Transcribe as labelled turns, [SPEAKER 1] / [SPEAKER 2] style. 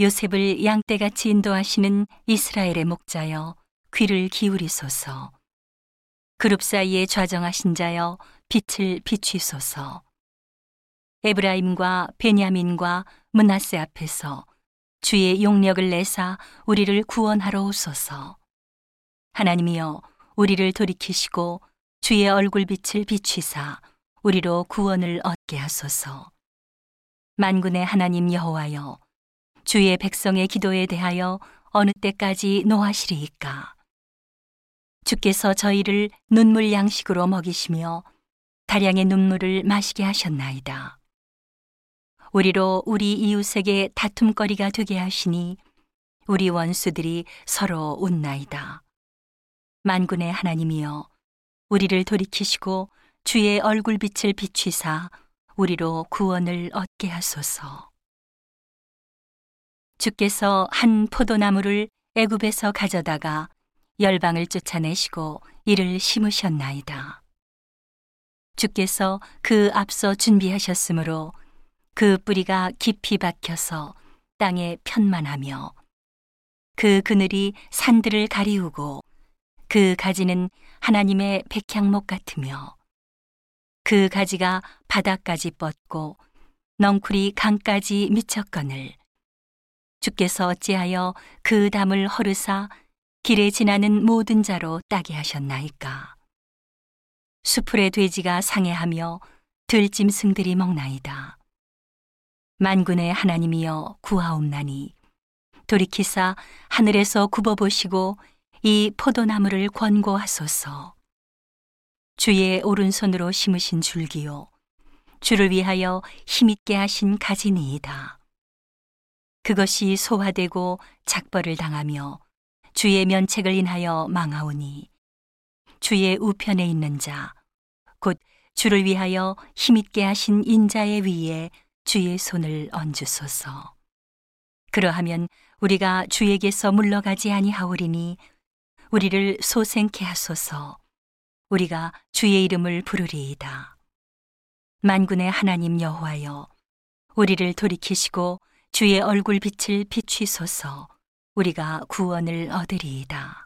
[SPEAKER 1] 요셉을 양떼같이 인도하시는 이스라엘의 목자여 귀를 기울이소서. 그룹 사이에 좌정하신 자여 빛을 비추소서. 에브라임과 베냐민과 문하세 앞에서 주의 용력을 내사 우리를 구원하러 오소서. 하나님이여 우리를 돌이키시고 주의 얼굴빛을 비추사 우리로 구원을 얻게 하소서. 만군의 하나님 여호와여 주의 백성의 기도에 대하여 어느 때까지 노하시리이까? 주께서 저희를 눈물 양식으로 먹이시며 다량의 눈물을 마시게 하셨나이다. 우리로 우리 이웃에게 다툼거리가 되게 하시니 우리 원수들이 서로 웃나이다. 만군의 하나님이여 우리를 돌이키시고 주의 얼굴빛을 비추사 우리로 구원을 얻게 하소서. 주께서 한 포도나무를 애굽에서 가져다가 열방을 쫓아내시고 이를 심으셨나이다. 주께서 그 앞서 준비하셨으므로 그 뿌리가 깊이 박혀서 땅에 편만하며 그 그늘이 산들을 가리우고 그 가지는 하나님의 백향목 같으며 그 가지가 바닥까지 뻗고 넝쿨이 강까지 미쳤거늘 주께서 어찌하여 그 담을 허르사 길에 지나는 모든 자로 따게 하셨나이까? 수풀의 돼지가 상해하며 들짐승들이 먹나이다. 만군의 하나님이여 구하옵나니 돌이키사 하늘에서 굽어보시고 이 포도나무를 권고하소서. 주의 오른손으로 심으신 줄기요. 주를 위하여 힘있게 하신 가지니이다 그것이 소화되고 작벌을 당하며 주의 면책을 인하여 망하오니 주의 우편에 있는 자 곧 주를 위하여 힘있게 하신 인자의 위에 주의 손을 얹으소서. 그러하면 우리가 주에게서 물러가지 아니하오리니 우리를 소생케 하소서. 우리가 주의 이름을 부르리이다. 만군의 하나님 여호와여, 우리를 돌이키시고 주의 얼굴 빛을 비추소서. 우리가 구원을 얻으리이다.